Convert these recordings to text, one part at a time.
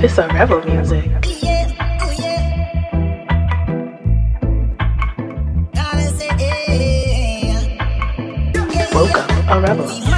This a rebel music. Woke up a rebel.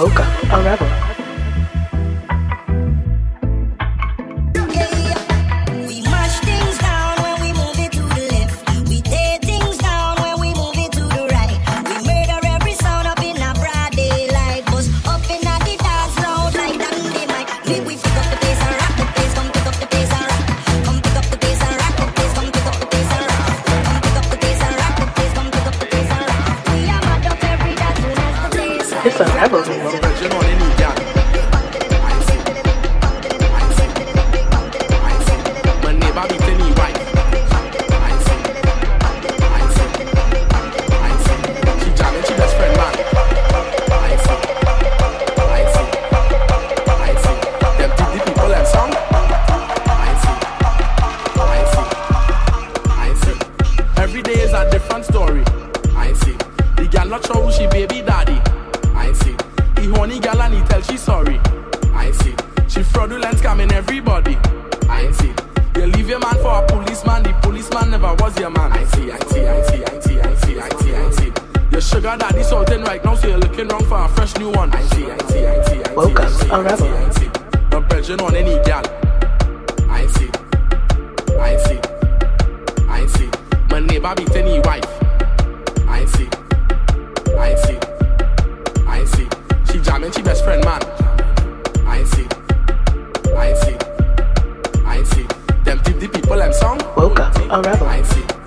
Woka, a rebel. Story. I see. The gal not sure who she baby daddy. I see. The honey gal and he tell she sorry. I see. She fraudulent scamming everybody. I see. You leave your man for a policeman. The policeman never was your man. I see. I see. I see. I see. I see. I see. I see. Your sugar daddy salting right now, so you're looking wrong for a fresh new one. I see. I see. I see. I see. Woke I up see, a I rebel. see, I see. No pressure on any gal. I see. I see. I. My neighbor be wife. I see. I see. I see. She jamming, she best friend man. I see. I see. I see. Them give the people them song. Woke up a rebel. I. I see.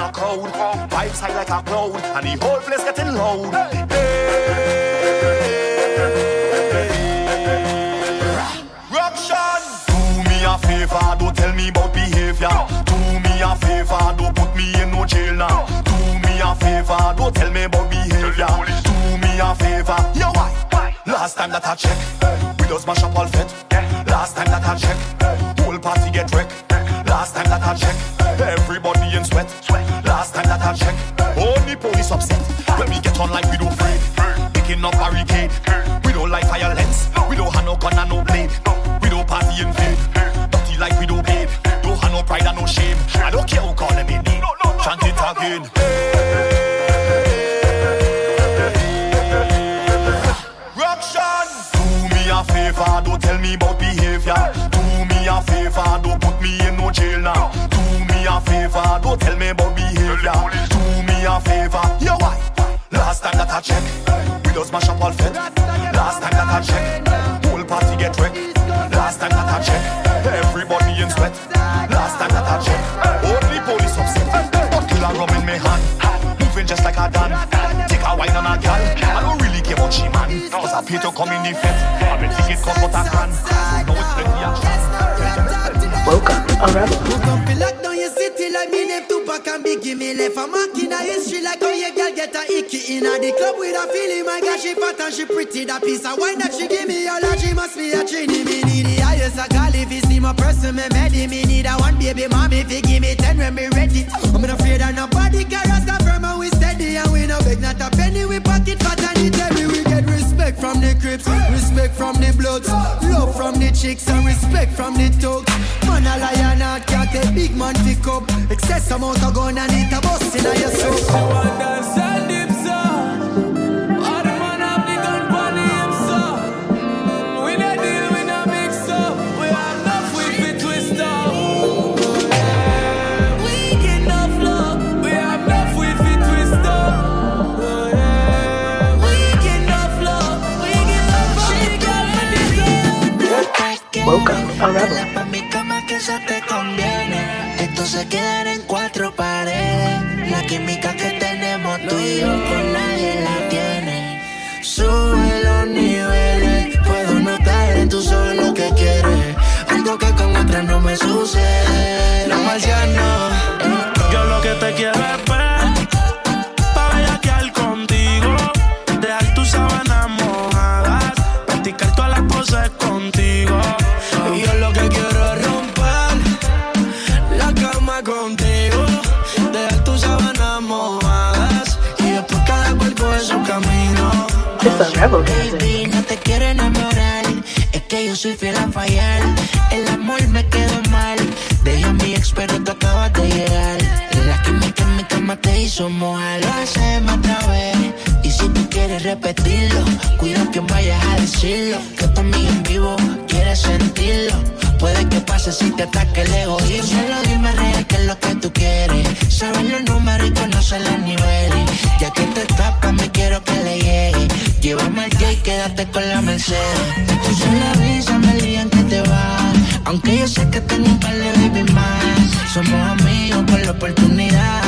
A crowd. Vibes high like a cloud. And the whole place getting loud. Ruction! Do me a favor, don't tell me about behavior. Do me a favor, don't put me in no jail now. Do me a favor, don't tell me about behavior. Do me a favor, yo why? Last time that I check, we just mash up all fit. Last time that I check, whole party get wrecked. Last time that I check, everybody jail now. Do me a favor, don't tell me about behavior. Do me a favor, yo why? Last time that I check, we just mash up all fit. Last time that I check, whole party get wrecked. Last time that I check, everybody in sweat. Last time that I check, only police upset. But killer rum in me hand, moving just like a dan. Take a wine on a gal, I don't really care about she man. Cause I pay to come in the fete, I been ticket cost what I can. Now it's plenty action. Woke up a come fi lock down your city like me name Tupac and Biggie Me left a mark in a history like how your girl get a icky in a the club with a feeling My God she fat and she pretty That piece. Of wine that she give me All that must be a trini Me need the highest I call if you see my person Me ready Me need one baby mommy If you give me ten when me ready. I'm not afraid of nobody and we steady. And we no beg not a penny from the crips, respect from the bloods, love from the chicks and respect from the thugs. Man a lion out, can't take big man pick up. Excess amount of gun and it a bust inna your soul. Woke up a rebel. Pa' mi cama que eso te conviene. Esto se queda en cuatro paredes. La química que tenemos tú y yo con nadie la tiene. Sube los niveles. Puedo notar en tu ojos lo que quieres. Algo que con otras no me sucede. Los marcianos. Yo lo que te quiero es It's a rebel es que yo. Y si tú quieres repetirlo, cuida que vayas a decirlo. Que tu amiga en vivo quiere sentirlo. Puede que pase si te ataque el egoísmo. Solo dime real qué es lo que tú quieres. Sabes los números y conocer los niveles. Ya que te tapas, me quiero que le llegue. Llévame al y quédate con la Mercedes. Tú solo avísame el día en que te vas. Aunque yo sé que tengo un par de baby más. Somos amigos por la oportunidad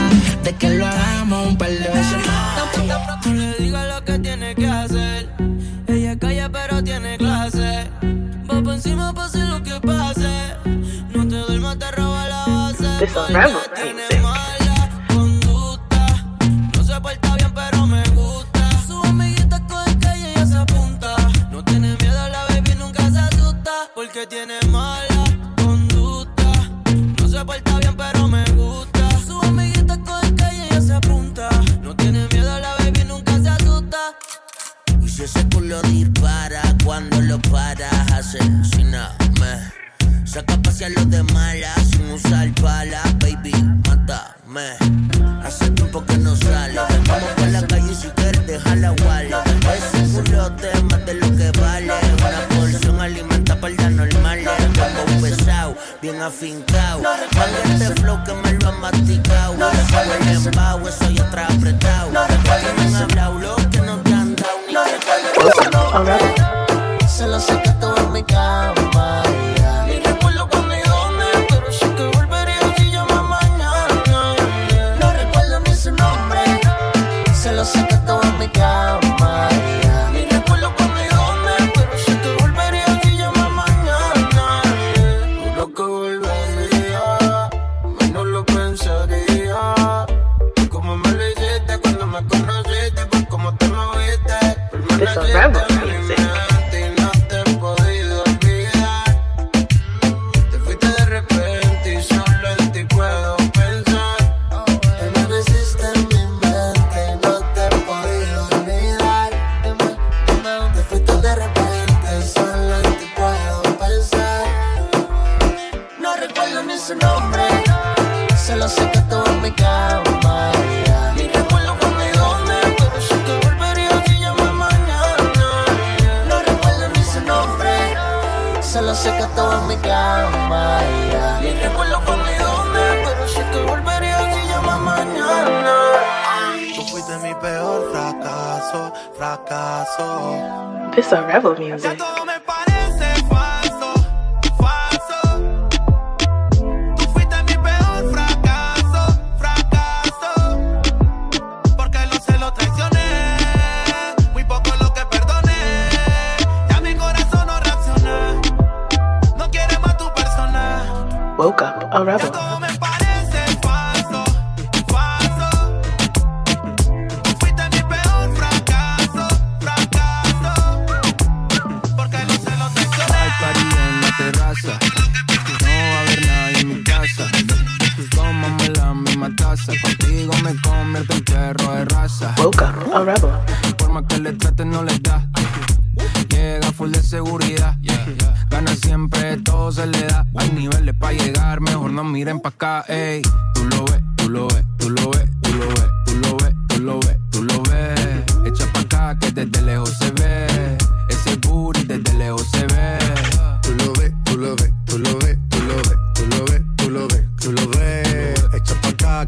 de que lo hagamos un par de veces más. No le digas lo que tiene que hacer. Ella calla pero tiene clase. Va por encima pase lo que pase. No te duermas, te roba la base. This que tiene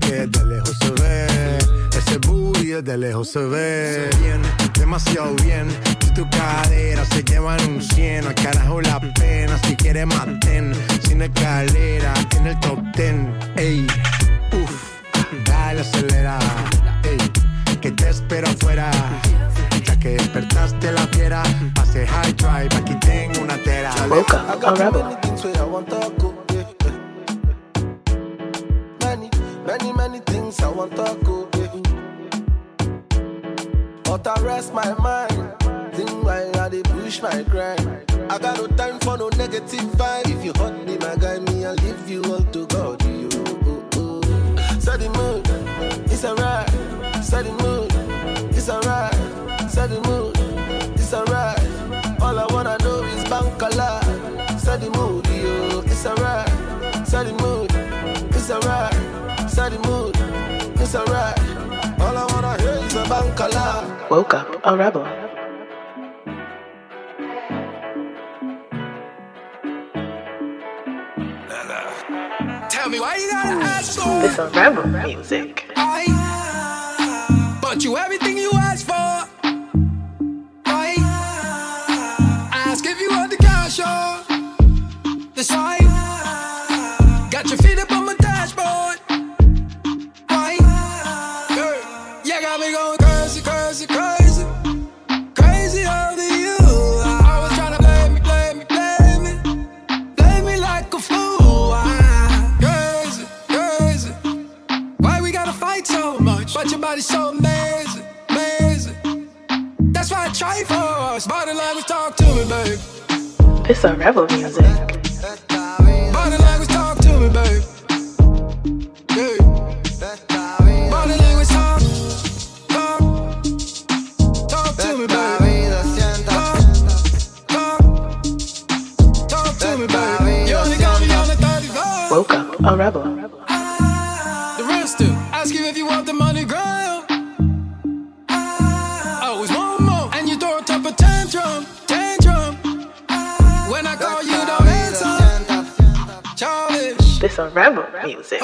Que de lejos se ve. Ese booty desde lejos se ve. Bien, demasiado bien. Si tu cadera se llevan un cien, al carajo la pena. Si quieres maten, sin escalera, en el top ten. Ey, uff, dale acelera. Ey, que te espero afuera. Ya que despertaste la fiera, pase high drive, aquí tengo una tera. Many, many, things I want to go. But I rest my mind. Think while I dey push my grind. I got no time for no negative vibe. If you hurt me, my guy, me, I'll leave you all to God. You, oh, oh. Set the mood, it's alright. Set the mood, it's alright. Set the mood, it's alright. All I wanna know is bankala. Set the mood, yo, it's alright. The mood, it's alright. All I wanna hear is a bankala. Woke up a rebel. Tell me why you gotta ask for This a rebel music. I But you everything you This a rebel music. Body language, talk to me, babe. Yeah. Body language, talk, talk, talk to me, babe. Talk, talk, talk to me, babe. You only got me on the 35. Woke up a rebel. Music.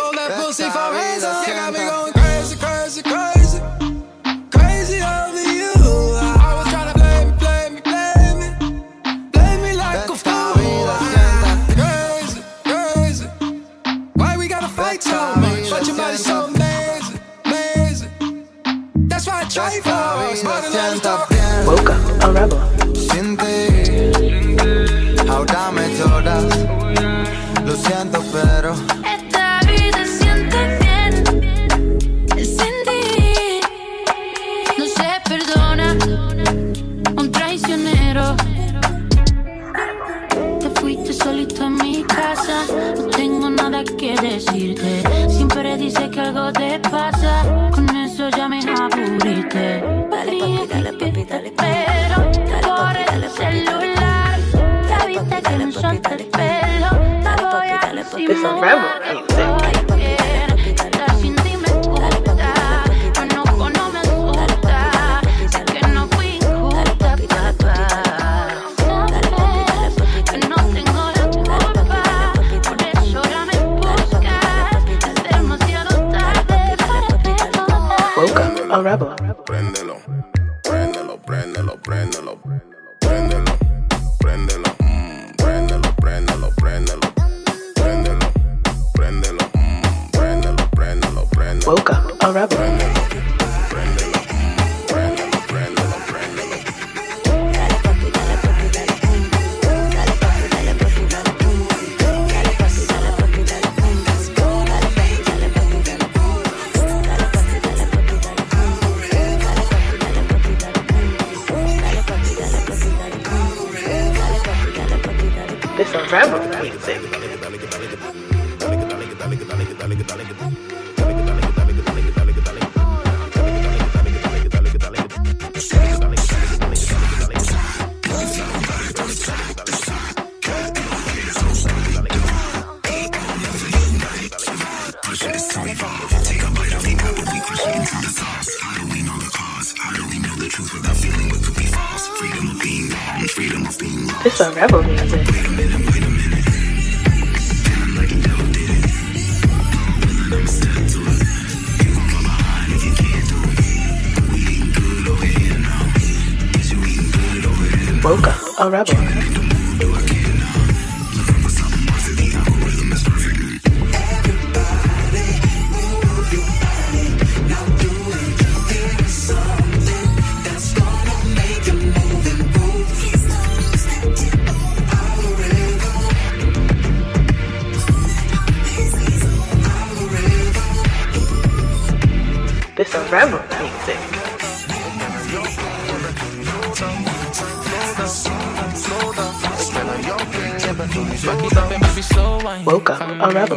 Decirte. Siempre dices que algo te pasa, con eso ya me aburriste. Dale, papi, dale, papi, dale, papi. Pero Dale, por papi, el dale, papi. celular, ya viste que dale, no papi, suelta dale, el papi. pelo. Te Dale, voy papi, a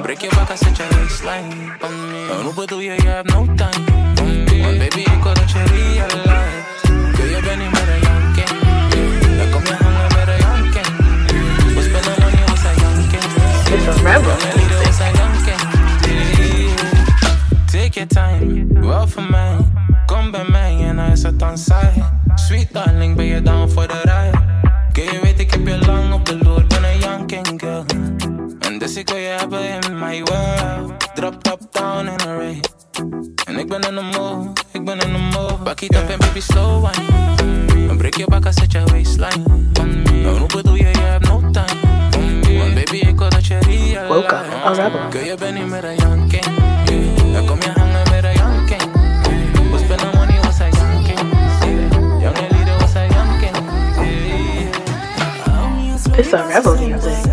Break your back, I set your waistline on me. Uh, no, no, do you, ik ben in de move, ik ben in de move. Back it up en baby slow wine. En break je back, zet je waistline. Nou, hoe bedoel je, je hebt no time. Want baby, ik wil dat je realize. Woke up a rebel. Kun je bent niet meer een janking. Dan kom je hangen met een janking. We spenden money, we zijn janking. Jonge lieden, we zijn janking. This a rebel music.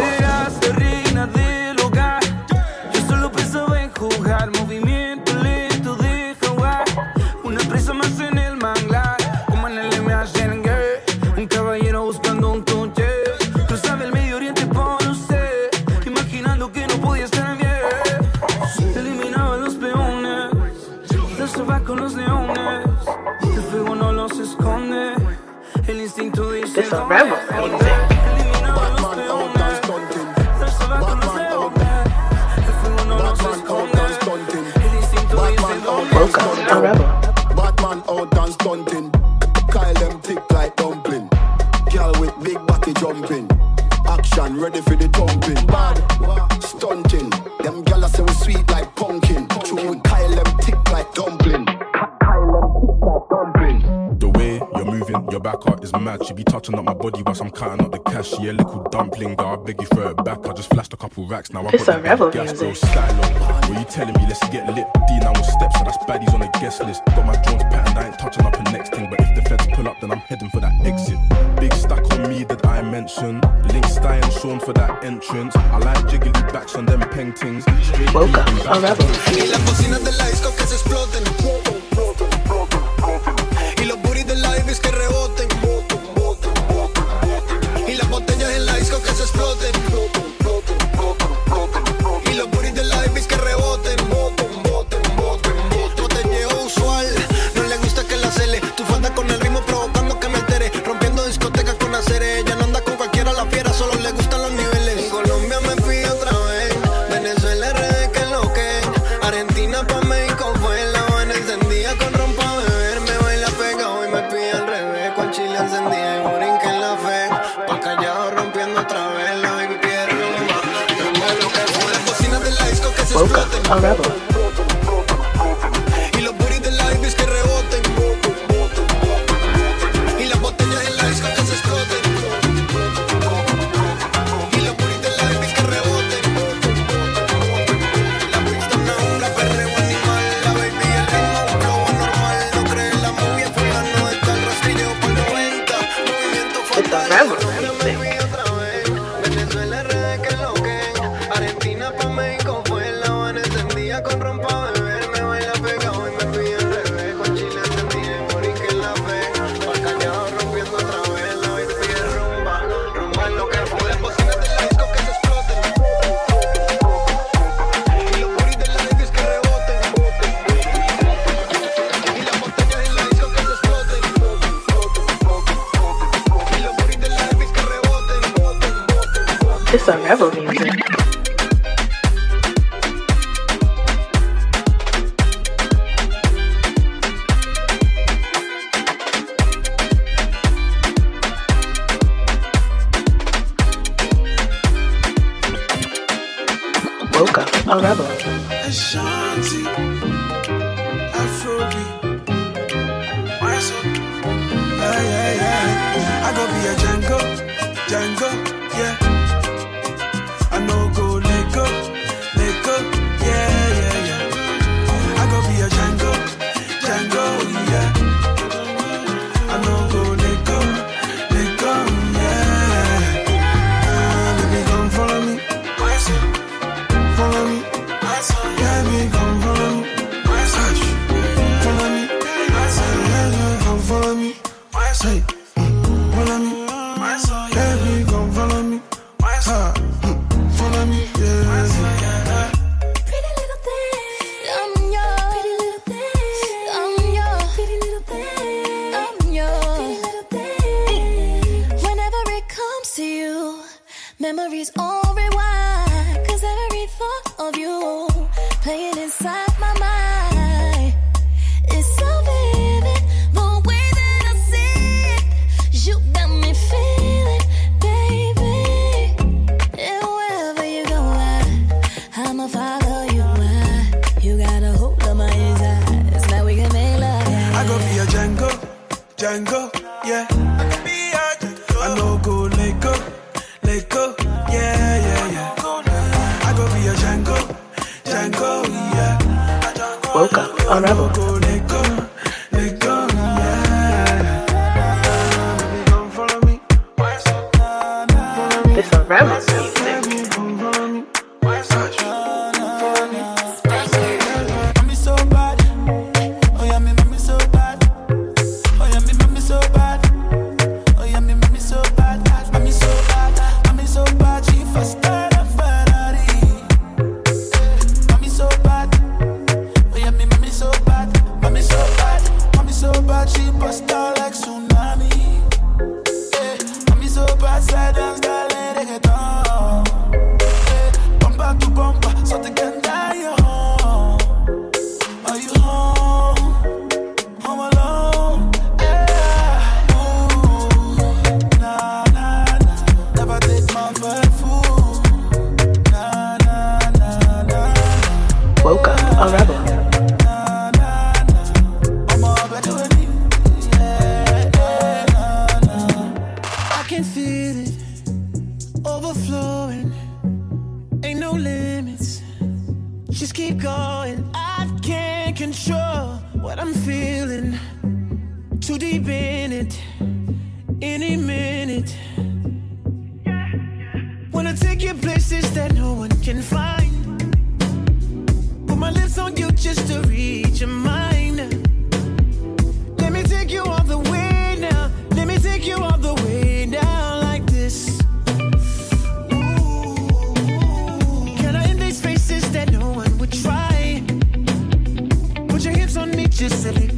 up a rebel. Dumpling, girl, I beg you throw it back. I just flashed a couple racks, now I got a the rebel gas, music. bro, skylow. What you telling me? Let's get lit. D now on steps, so that's baddies on the guest list. Got my Jones pattern, I ain't touching up a next thing. But if the feds pull up, then I'm heading for that exit. Big stack on me that I mention. Link Stye and Sean for that entrance. I like jiggly backs on them paintings. Straight Woke up a rebel. Woke Ashanti, memories all Woke just a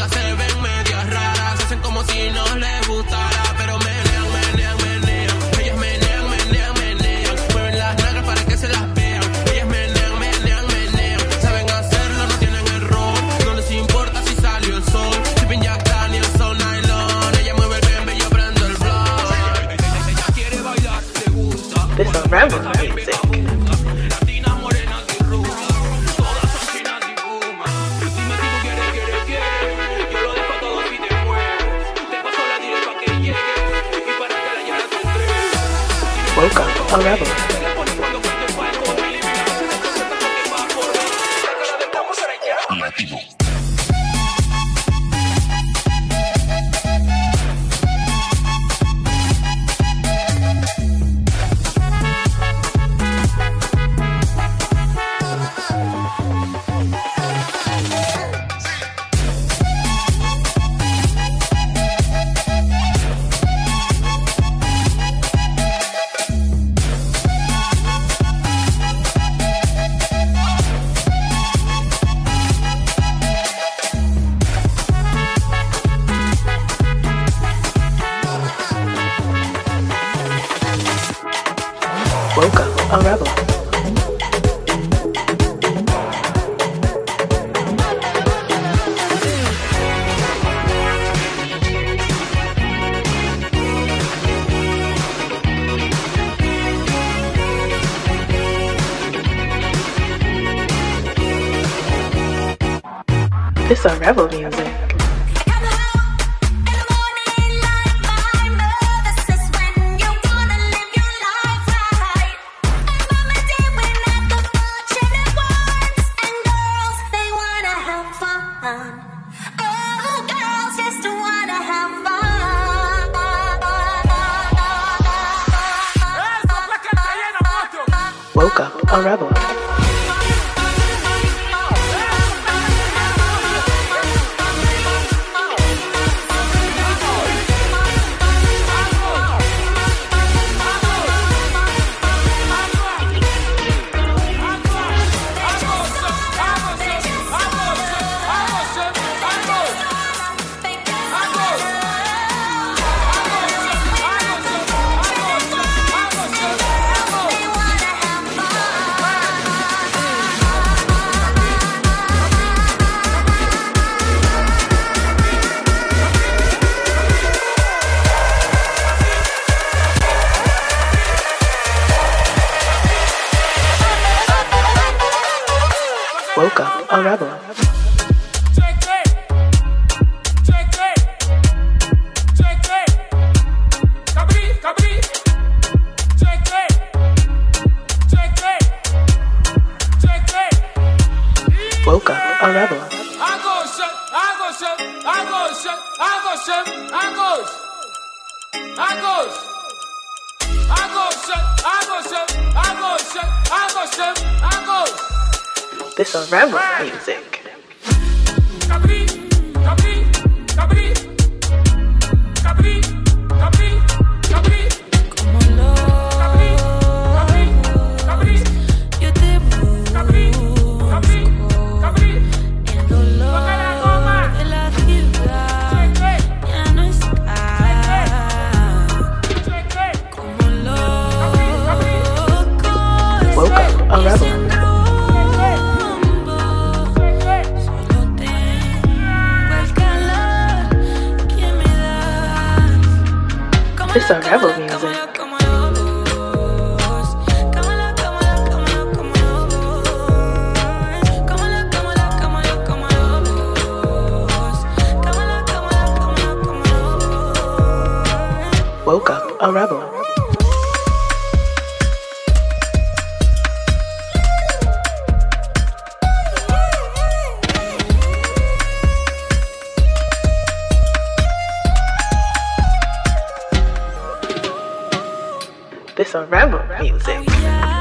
amigas se ven medias raras, hacen como si no les gustara, pero menean, menean, menean. Ellas menean, menean, menean. Mueven las nalgas para que se las vean. Ellas menean, menean, menean. Saben hacerlo, no tienen error. No les importa si salió el sol. Ni el. Ella mueve el yo prendo el. Ella quiere bailar, te gusta. woke up a rebel. It's a rebel music. This is rebel music. devil music. Woke up a rebel. A rebel music. Oh,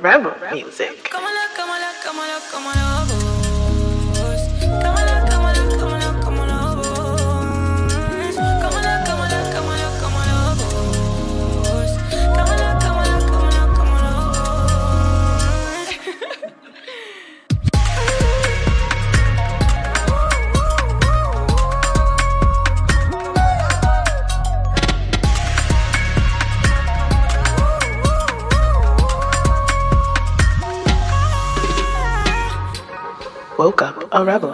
rebel music. A rebel.